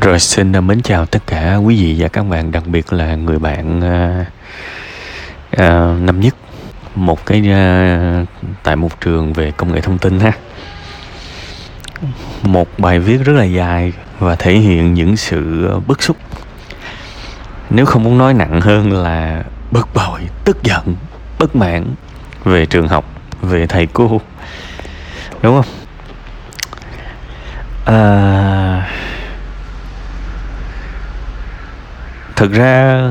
Rồi xin à, mến chào tất cả quý vị và các bạn, đặc biệt là người bạn uh, uh, năm nhất một cái uh, tại một trường về công nghệ thông tin ha. Một bài viết rất là dài và thể hiện những sự bức xúc. Nếu không muốn nói nặng hơn là bực bội, tức giận, bất mãn về trường học, về thầy cô. Đúng không? À, thực ra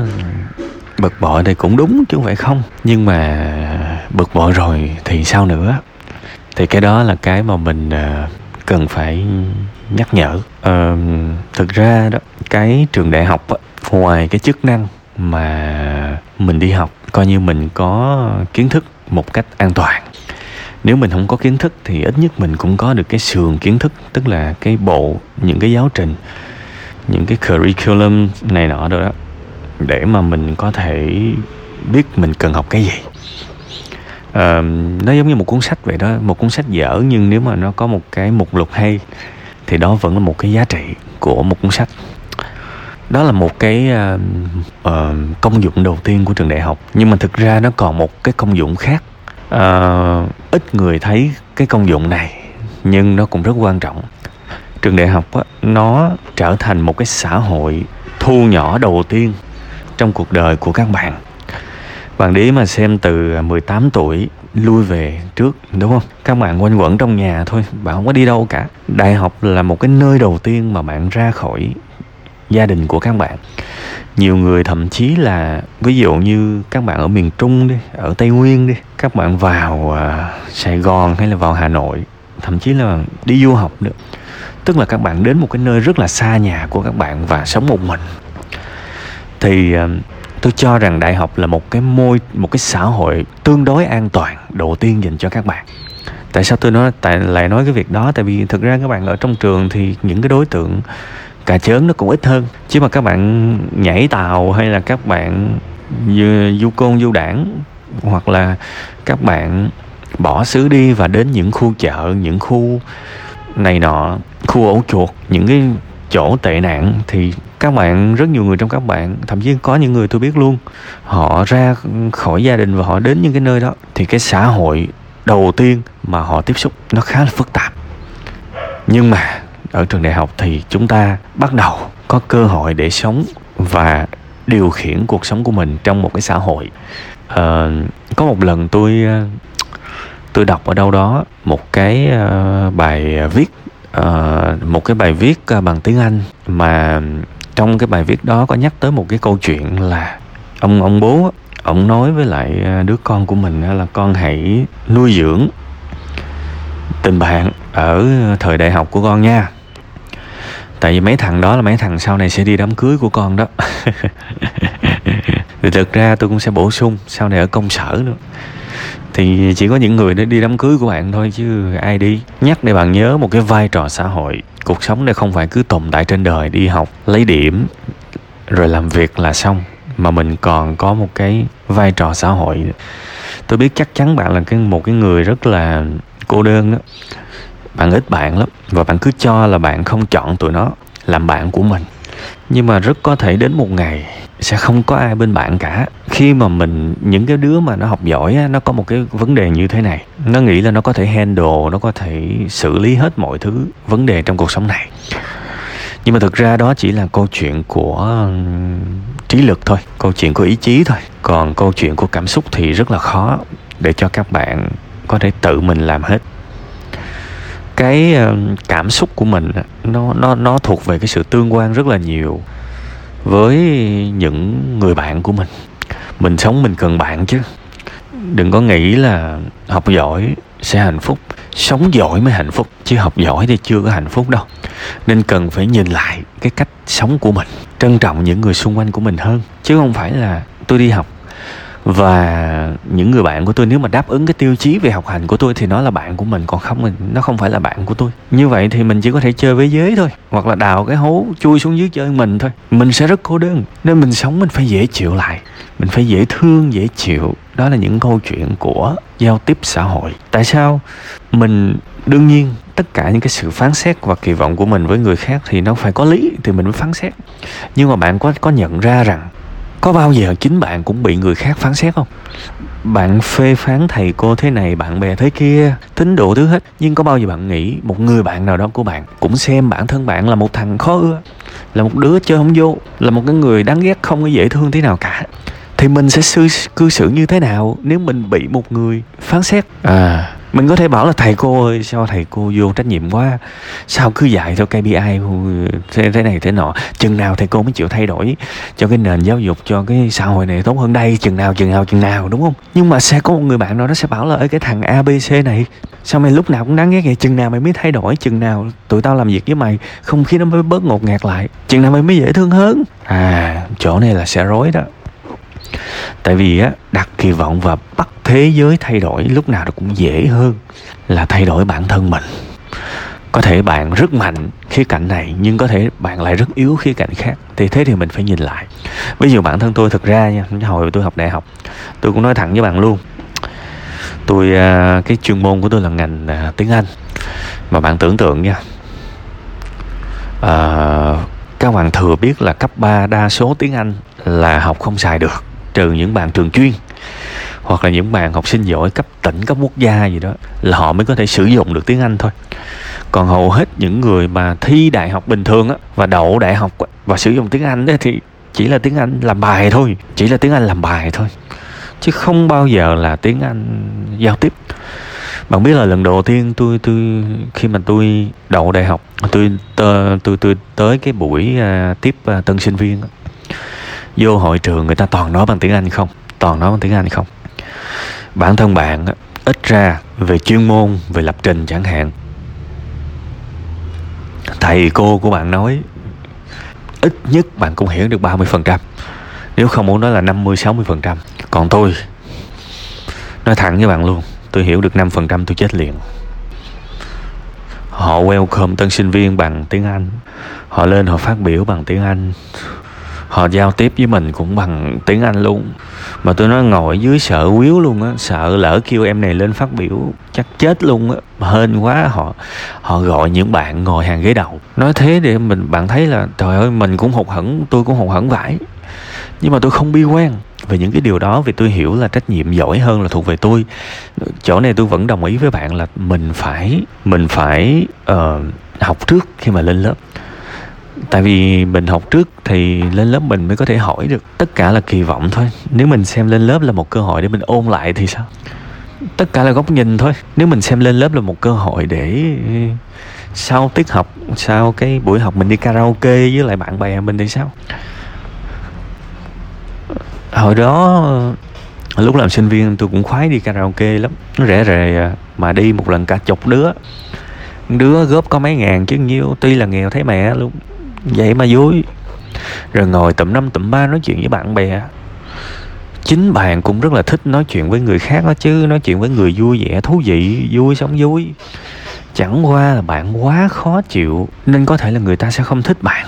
bực bội thì cũng đúng chứ không phải không. Nhưng mà bực bội rồi thì sao nữa? Thì cái đó là cái mà mình ờ, cần phải nhắc nhở. Uh, thực ra đó cái trường đại học ngoài cái chức năng mà mình đi học coi như mình có kiến thức một cách an toàn. Nếu mình không có kiến thức thì ít nhất mình cũng có được cái sườn kiến thức tức là cái bộ những cái giáo trình những cái curriculum này nọ rồi đó để mà mình có thể biết mình cần học cái gì. À, nó giống như một cuốn sách vậy đó một cuốn sách dở nhưng nếu mà nó có một cái mục lục hay thì đó vẫn là một cái giá trị của một cuốn sách. Đó là một cái uh, uh, công dụng đầu tiên của trường đại học nhưng mà thực ra nó còn một cái công dụng khác. Uh, ít người thấy cái công dụng này nhưng nó cũng rất quan trọng trường đại học á, nó trở thành một cái xã hội thu nhỏ đầu tiên trong cuộc đời của các bạn. Bạn để mà xem từ à, 18 tuổi lui về trước đúng không? Các bạn quanh quẩn trong nhà thôi bạn không có đi đâu cả. Đại học là một cái nơi đầu tiên mà bạn ra khỏi gia đình của các bạn. Nhiều người thậm chí là ví dụ như các bạn ở miền trung đi ở tây nguyên đi các bạn vào uh, sài gòn hay là vào hà nội thậm chí là đi du học nữa tức là các bạn đến một cái nơi rất là xa nhà của các bạn và sống một mình. Thì ờ, tôi cho rằng đại học là một cái môi một cái xã hội tương đối an toàn đầu tiên dành cho các bạn. Tại sao tôi nói tại lại nói cái việc đó? Tại vì thực ra các bạn ở trong trường thì những cái đối tượng cà chớn nó cũng ít hơn. Chứ mà các bạn nhảy tàu hay là các bạn du, du côn du đảng hoặc là các bạn bỏ xứ đi và đến những khu chợ những khu này nọ khu ổ chuột những cái chỗ tệ nạn thì các bạn rất nhiều người trong các bạn thậm chí có những người tôi biết luôn họ ra khỏi gia đình và họ đến những cái nơi đó thì cái xã hội đầu tiên mà họ tiếp xúc nó khá là phức tạp. Nhưng mà ở trường đại học thì chúng ta bắt đầu có cơ hội để sống và điều khiển cuộc sống của mình trong một cái xã hội. À, có một lần tôi ờ, tôi đọc ở đâu đó một cái uh, bài viết uh, một cái bài viết à, bằng tiếng anh mà trong cái bài viết đó có nhắc tới một cái câu chuyện là ông ông bố, ông nói với lại à, đứa con của mình là con hãy nuôi dưỡng tình bạn ở thời đại học của con nha. Tại vì mấy thằng đó là mấy thằng sau này sẽ đi đám cưới của con đó. Thì thực ra tôi cũng sẽ bổ sung, sau này ở công sở nữa thì chỉ có những người đi đám cưới của bạn thôi chứ ai đi. Nhắc để bạn nhớ một cái vai trò xã hội. Cuộc sống này không phải cứ tồn tại trên đời, đi học, lấy điểm, rồi làm việc là xong. Mà mình còn có một cái vai trò xã hội. Tôi biết chắc chắn bạn là cái, một cái người rất là cô đơn đó bạn ít bạn lắm và bạn cứ cho là bạn không chọn tụi nó, làm bạn của mình nhưng mà rất có thể đến một ngày sẽ không có ai bên bạn cả. Khi mà mình những cái đứa mà nó học giỏi á, nó có một cái vấn đề như thế này. Nó nghĩ là nó có thể handle nó có thể xử lý hết mọi thứ vấn đề trong cuộc sống này. Nhưng mà thực ra đó chỉ là câu chuyện của trí lực thôi câu chuyện của ý chí thôi. Còn câu chuyện của cảm xúc thì rất là khó để cho các bạn có thể tự mình làm hết cái ờ, cảm xúc của mình nó nó nó thuộc về cái sự tương quan rất là nhiều với những người bạn của mình. Mình sống mình cần bạn chứ. Đừng có nghĩ là học giỏi sẽ hạnh phúc. Sống giỏi mới hạnh phúc, chứ học giỏi thì chưa có hạnh phúc đâu. Nên cần phải nhìn lại cái cách sống của mình, trân trọng những người xung quanh của mình hơn. Chứ không phải là tôi đi học và những người bạn của tôi, nếu mà đáp ứng cái tiêu chí về học hành của tôi thì nó là bạn của mình, còn không nó không phải là bạn của tôi. Như vậy thì mình chỉ có thể chơi với giới thôi, hoặc là đào cái hố chui xuống dưới chơi mình thôi. Mình sẽ rất cô đơn, nên mình sống mình phải dễ chịu lại, mình phải dễ thương, dễ chịu. Đó là những câu chuyện của giao tiếp xã hội. Tại sao? Mình, đương nhiên, tất cả những cái sự phán xét và kỳ vọng của mình với người khác thì nó phải có lý thì mình mới phán xét. Nhưng mà bạn có có nhận ra rằng có bao giờ chính bạn cũng bị người khác phán xét không? Bạn phê phán thầy cô thế này bạn bè thế kia tính độ thứ hết. Nhưng có bao giờ bạn nghĩ một người bạn nào đó của bạn cũng xem bản thân bạn là một thằng khó ưa là một đứa chơi không vô là một cái người đáng ghét không có dễ thương thế nào cả? Thì mình sẽ sư, cư xử như thế nào nếu mình bị một người phán xét? À mình có thể bảo là thầy cô ơi sao thầy cô vô trách nhiệm quá? Sao cứ dạy theo KPI thế, thế này thế nọ? Chừng nào thầy cô mới chịu thay đổi cho cái nền giáo dục cho cái xã hội này tốt hơn đây chừng nào chừng nào chừng nào đúng không? Nhưng mà sẽ có một người bạn nào đó sẽ bảo là ở cái thằng ABC này sao mày lúc nào cũng đáng ghét vậy? Chừng nào mày mới thay đổi chừng nào tụi tao làm việc với mày không khí nó mới bớt ngột ngạt lại chừng nào mày mới dễ thương hơn. À chỗ này là sẽ rối đó. Tại vì á đặt kỳ vọng và bắt thế giới thay đổi lúc nào nó cũng dễ hơn là thay đổi bản thân mình. Có thể bạn rất mạnh khía cạnh này nhưng có thể bạn lại rất yếu khía cạnh khác. Thì thế thì mình phải nhìn lại. Ví dụ bản thân tôi thực ra nha hồi tôi học đại học tôi cũng nói thẳng với bạn luôn. Tôi à, cái chuyên môn của tôi là ngành à, tiếng anh. Mà bạn tưởng tượng nha à, các bạn thừa biết là cấp 3 đa số tiếng anh là học không xài được trừ những bạn trường chuyên hoặc là những bạn học sinh giỏi cấp tỉnh cấp quốc gia gì đó là họ mới có thể sử dụng được tiếng Anh thôi. Còn hầu hết những người mà thi đại học bình thường á và đậu đại học và sử dụng tiếng Anh thì chỉ là tiếng Anh làm bài thôi chỉ là tiếng Anh làm bài thôi chứ không bao giờ là tiếng Anh giao tiếp. Bạn biết là lần đầu tiên tôi tôi khi mà tôi đậu đại học tôi tôi tôi, tôi tới cái buổi uh, tiếp uh, tân sinh viên vô hội trường người ta toàn nói bằng tiếng Anh không? Toàn nói bằng tiếng Anh không? Bản thân bạn ít ra về chuyên môn, về lập trình chẳng hạn. Thầy cô của bạn nói, ít nhất bạn cũng hiểu được 30% nếu không muốn nói là 50 60% còn tôi, nói thẳng với bạn luôn, tôi hiểu được 5% tôi chết liền. Họ welcome tân sinh viên bằng tiếng Anh. Họ lên, họ phát biểu bằng tiếng Anh. Họ giao tiếp với mình cũng bằng tiếng Anh luôn mà tôi nói ngồi dưới sợ quýu luôn á sợ lỡ kêu em này lên phát biểu chắc chết luôn á. Hên quá họ họ gọi những bạn ngồi hàng ghế đầu. Nói thế để mình bạn thấy là trời ơi mình cũng hụt hẫng tôi cũng hụt hẫng vãi. Nhưng mà tôi không bi quan về những cái điều đó vì tôi hiểu là trách nhiệm giỏi hơn là thuộc về tôi. Chỗ này tôi vẫn đồng ý với bạn là mình phải mình phải uh, học trước khi mà lên lớp tại vì mình học trước thì lên lớp mình mới có thể hỏi được tất cả là kỳ vọng thôi. Nếu mình xem lên lớp là một cơ hội để mình ôn lại thì sao? Tất cả là góc nhìn thôi. Nếu mình xem lên lớp là một cơ hội để sau tiết học, sau cái buổi học mình đi karaoke với lại bạn bè mình thì sao? Hồi đó, lúc làm sinh viên tôi cũng khoái đi karaoke lắm. Nó rẻ rề à, mà đi một lần cả chục đứa. Đứa góp có mấy ngàn chứ nhiêu, tuy là nghèo thấy mẹ luôn vậy mà vui. Rồi ngồi tụm năm tụm ba nói chuyện với bạn bè. Chính bạn cũng rất là thích nói chuyện với người khác đó chứ, nói chuyện với người vui vẻ, thú vị, vui sống vui. Chẳng qua là bạn quá khó chịu, nên có thể là người ta sẽ không thích bạn.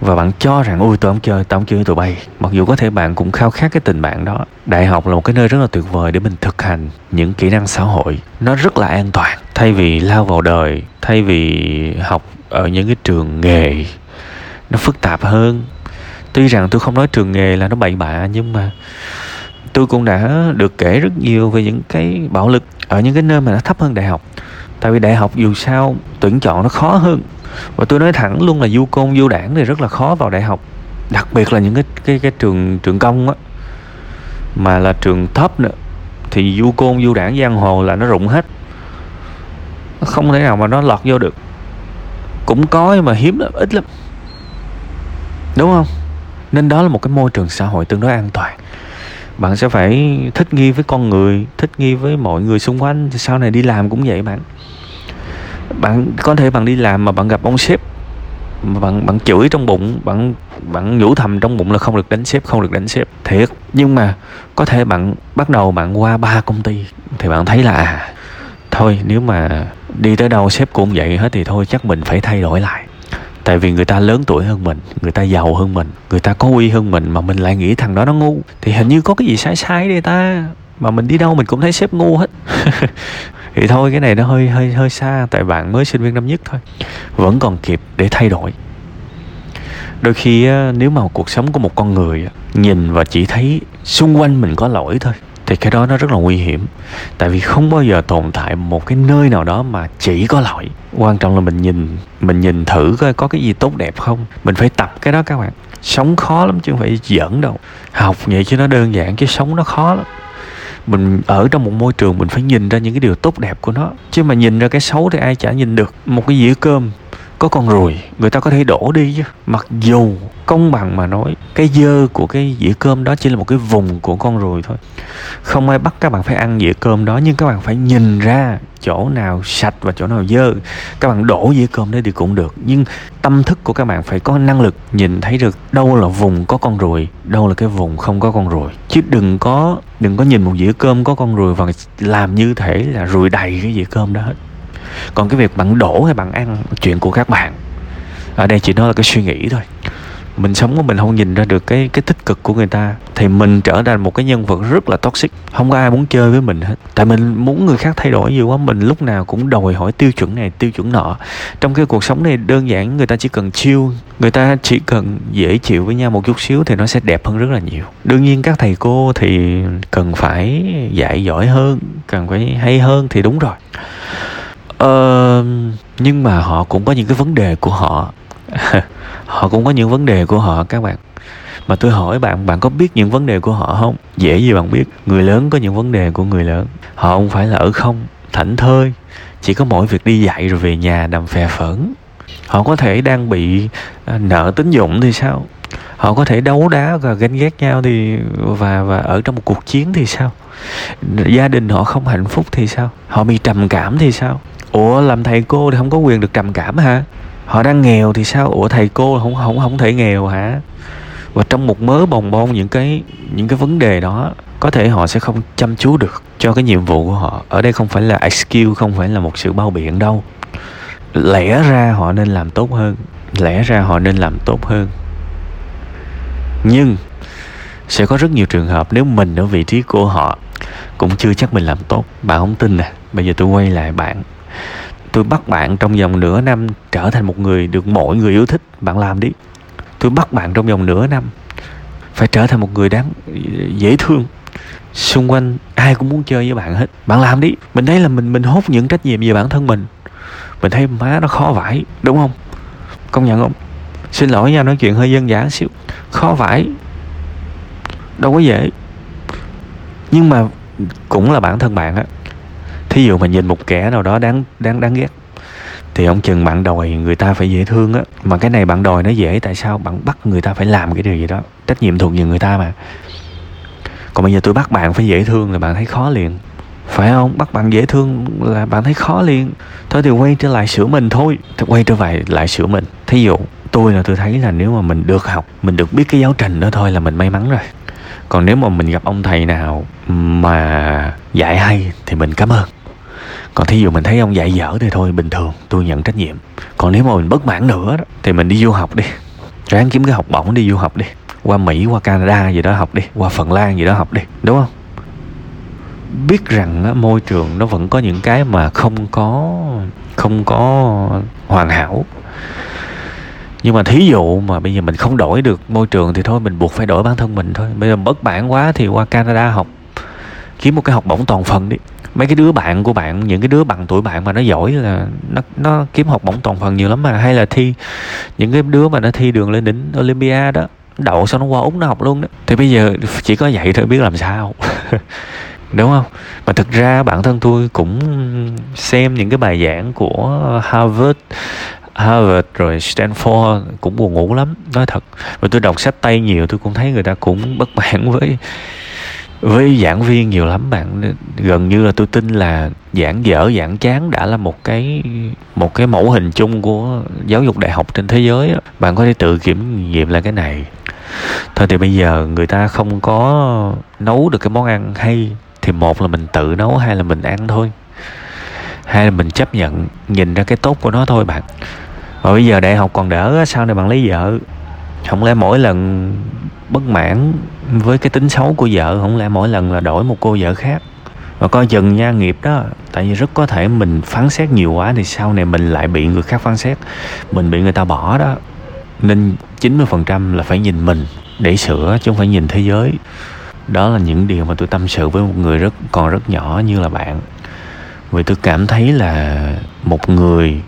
Và bạn cho rằng ui tôi không chơi tôi không chơi tụi bay. Mặc dù có thể bạn cũng khao khát cái tình bạn đó. Đại học là một cái nơi rất là tuyệt vời để mình thực hành những kỹ năng xã hội. Nó rất là an toàn, thay vì lao vào đời, thay vì học ở những cái trường nghề nó phức tạp hơn. Tuy rằng tôi không nói trường nghề là nó bậy bạ, nhưng mà tôi cũng đã được kể rất nhiều về những cái bạo lực ở những cái nơi mà nó thấp hơn đại học. Tại vì đại học dù sao tuyển chọn nó khó hơn. Và tôi nói thẳng luôn là du côn, du đảng thì rất là khó vào đại học, đặc biệt là những cái cái cái trường trường công á. Mà là trường thấp nữa, thì du côn, du đảng, giang hồ là nó rụng hết. Không thể nào mà nó lọt vô được. Cũng có nhưng mà hiếm lắm, ít lắm đúng không? Nên đó là một cái môi trường xã hội tương đối an toàn. Bạn sẽ phải thích nghi với con người, thích nghi với mọi người xung quanh. Sau này đi làm cũng vậy bạn. Bạn, có thể bạn đi làm mà bạn gặp ông sếp mà bạn bạn chửi trong bụng, bạn bạn nhủ thầm trong bụng là không được đánh sếp, không được đánh sếp. Thiệt. Nhưng mà có thể bạn bắt đầu bạn qua ba công ty thì bạn thấy là à thôi, nếu mà đi tới đâu sếp cũng vậy hết thì thôi, chắc mình phải thay đổi lại tại vì người ta lớn tuổi hơn mình, người ta giàu hơn mình, người ta có uy hơn mình mà mình lại nghĩ thằng đó nó ngu, thì hình như có cái gì sai sai đây ta. Mà mình đi đâu mình cũng thấy sếp ngu hết. Thì thôi, cái này nó hơi hơi hơi xa, tại bạn mới sinh viên năm nhất thôi. Vẫn còn kịp để thay đổi. Đôi khi nếu mà cuộc sống của một con người nhìn và chỉ thấy xung quanh mình có lỗi thôi thì cái đó nó rất là nguy hiểm. Tại vì không bao giờ tồn tại một cái nơi nào đó mà chỉ có lỗi quan trọng là mình nhìn mình nhìn thử coi có cái gì tốt đẹp không. Mình phải tập cái đó các bạn. Sống khó lắm chứ không phải giỡn đâu. Học vậy chứ nó đơn giản chứ sống nó khó lắm. Mình ở trong một môi trường mình phải nhìn ra những cái điều tốt đẹp của nó. Chứ mà nhìn ra cái xấu thì ai chả nhìn được. Một cái dĩa cơm có con ruồi người ta có thể đổ đi chứ. Mặc dù công bằng mà nói, cái dơ của cái dĩa cơm đó chỉ là một cái vùng của con ruồi thôi. Không ai bắt các bạn phải ăn dĩa cơm đó, nhưng các bạn phải nhìn ra chỗ nào sạch và chỗ nào dơ. Các bạn đổ dĩa cơm đấy thì cũng được, nhưng tâm thức của các bạn phải có năng lực nhìn thấy được đâu là vùng có con ruồi đâu là cái vùng không có con ruồi chứ đừng có đừng có nhìn một dĩa cơm có con ruồi và làm như thể là ruồi đầy cái dĩa cơm đó hết còn cái việc bạn đổ hay bạn ăn, chuyện của các bạn. Ở đây chỉ nói là cái suy nghĩ thôi. Mình sống của mình không nhìn ra được cái cái tích cực của người ta. Thì mình trở thành một cái nhân vật rất là toxic. Không có ai muốn chơi với mình hết. Tại mình muốn người khác thay đổi nhiều quá, mình lúc nào cũng đòi hỏi tiêu chuẩn này, tiêu chuẩn nọ. Trong cái cuộc sống này, đơn giản, người ta chỉ cần chiêu người ta chỉ cần dễ chịu với nhau một chút xíu thì nó sẽ đẹp hơn rất là nhiều. Đương nhiên các thầy cô thì cần phải dạy giỏi hơn, cần phải hay hơn thì đúng rồi ờ, nhưng mà họ cũng có những cái vấn đề của họ. Họ cũng có những vấn đề của họ các bạn. Mà tôi hỏi bạn bạn có biết những vấn đề của họ không? Dễ gì bạn biết người lớn có những vấn đề của người lớn. Họ không phải là ở không thảnh thơi. Chỉ có mỗi việc đi dạy rồi về nhà nằm phè phẫn. Họ có thể đang bị à, nợ tín dụng thì sao? Họ có thể đấu đá và ganh ghét nhau thì và và ở trong một cuộc chiến thì sao? Gia đình họ không hạnh phúc thì sao? Họ bị trầm cảm thì sao? Ủa, làm thầy cô thì không có quyền được trầm cảm hả? Họ đang nghèo thì sao? Ủa, thầy cô không không không thể nghèo hả? Và trong một mớ bồng bông những cái những cái vấn đề đó, có thể họ sẽ không chăm chú được cho cái nhiệm vụ của họ. Ở đây không phải là excuse, không phải là một sự bao biện đâu. Lẽ ra họ nên làm tốt hơn. Lẽ ra họ nên làm tốt hơn. Nhưng sẽ có rất nhiều trường hợp nếu mình ở vị trí của họ cũng chưa chắc mình làm tốt. Bạn không tin à bây giờ tôi quay lại bạn tôi bắt bạn trong vòng nửa năm trở thành một người được mọi người yêu thích. Bạn làm đi. Tôi bắt bạn trong vòng nửa năm phải trở thành một người đáng dễ thương. Xung quanh ai cũng muốn chơi với bạn hết. Bạn làm đi. Mình thấy là mình mình hốt những trách nhiệm về bản thân mình. Mình thấy má nó khó vải đúng không? Công nhận không? Xin lỗi nha, nói chuyện hơi dân dã xíu. Khó vải đâu có dễ. Nhưng mà cũng là bản thân bạn á thí dụ mà nhìn một kẻ nào đó đáng đáng đáng ghét, thì ông chừng bạn đòi người ta phải dễ thương á. Mà cái này bạn đòi nó dễ, tại sao bạn bắt người ta phải làm cái điều gì đó? Trách nhiệm thuộc về người ta mà. Còn bây giờ tôi bắt bạn phải dễ thương là bạn thấy khó liền. Phải không? Bắt bạn dễ thương là bạn thấy khó liền. Thôi thì quay trở lại sửa mình thôi. Thì quay trở lại lại sửa mình. Thí dụ, tôi là tôi thấy là nếu mà mình được học, mình được biết cái giáo trình đó thôi là mình may mắn rồi. Còn nếu mà mình gặp ông thầy nào mà dạy hay thì mình cảm ơn còn thí dụ mình thấy ông dạy dở thì thôi bình thường tôi nhận trách nhiệm. Còn nếu mà mình bất mãn nữa đó, thì mình đi du học đi. Ráng kiếm cái học bổng đi du học đi. Qua mỹ qua canada gì đó học đi. Qua phần lan gì đó học đi đúng không? Biết rằng á, môi trường nó vẫn có những cái mà không có không có hoàn hảo. Nhưng mà thí dụ mà bây giờ mình không đổi được môi trường thì thôi mình buộc phải đổi bản thân mình thôi. Bây giờ bất mãn quá thì qua canada học. Kiếm một cái học bổng toàn phần đi mấy cái đứa bạn của bạn, những cái đứa bằng tuổi bạn mà nó giỏi là nó nó kiếm học bổng toàn phần nhiều lắm mà. Hay là thi, những cái đứa mà nó thi đường lên đỉnh Olympia đó, đậu xong nó qua úc nó học luôn đó. Thì bây giờ chỉ có vậy thôi, biết làm sao. Đúng không? Mà thực ra bản thân tôi cũng xem những cái bài giảng của Harvard Harvard rồi Stanford cũng buồn ngủ lắm, nói thật. Và tôi đọc sách tay nhiều tôi cũng thấy người ta cũng bất mãn với với giảng viên nhiều lắm bạn, gần như là tôi tin là giảng dở, giảng chán đã là một cái một cái mẫu hình chung của giáo dục đại học trên thế giới bạn có thể tự kiểm nghiệm lại cái này. Thôi thì bây giờ người ta không có nấu được cái món ăn hay thì một là mình tự nấu hay là mình ăn thôi. Hay là mình chấp nhận, nhìn ra cái tốt của nó thôi bạn. Và bây giờ đại học còn đỡ sau này bạn lấy vợ? Không lẽ mỗi lần bất mãn với cái tính xấu của vợ, không lẽ mỗi lần là đổi một cô vợ khác? Và coi chừng nha, nghiệp đó, tại vì rất có thể mình phán xét nhiều quá thì sau này mình lại bị người khác phán xét. Mình bị người ta bỏ đó. Nên 90% là phải nhìn mình để sửa, chứ không phải nhìn thế giới. Đó là những điều mà tôi tâm sự với một người rất, còn rất nhỏ như là bạn. Vì tôi cảm thấy là một người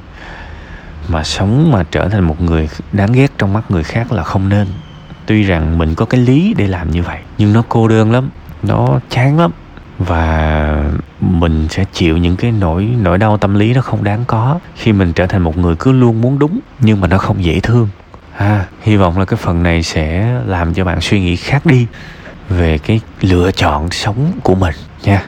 mà sống mà trở thành một người đáng ghét trong mắt người khác là không nên tuy rằng mình có cái lý để làm như vậy nhưng nó cô đơn lắm nó chán lắm. Và mình sẽ chịu những cái nỗi nỗi đau tâm lý nó không đáng có. Khi mình trở thành một người cứ luôn muốn đúng nhưng mà nó không dễ thương. À, hy vọng là cái phần này sẽ làm cho bạn suy nghĩ khác đi về cái lựa chọn sống của mình nha.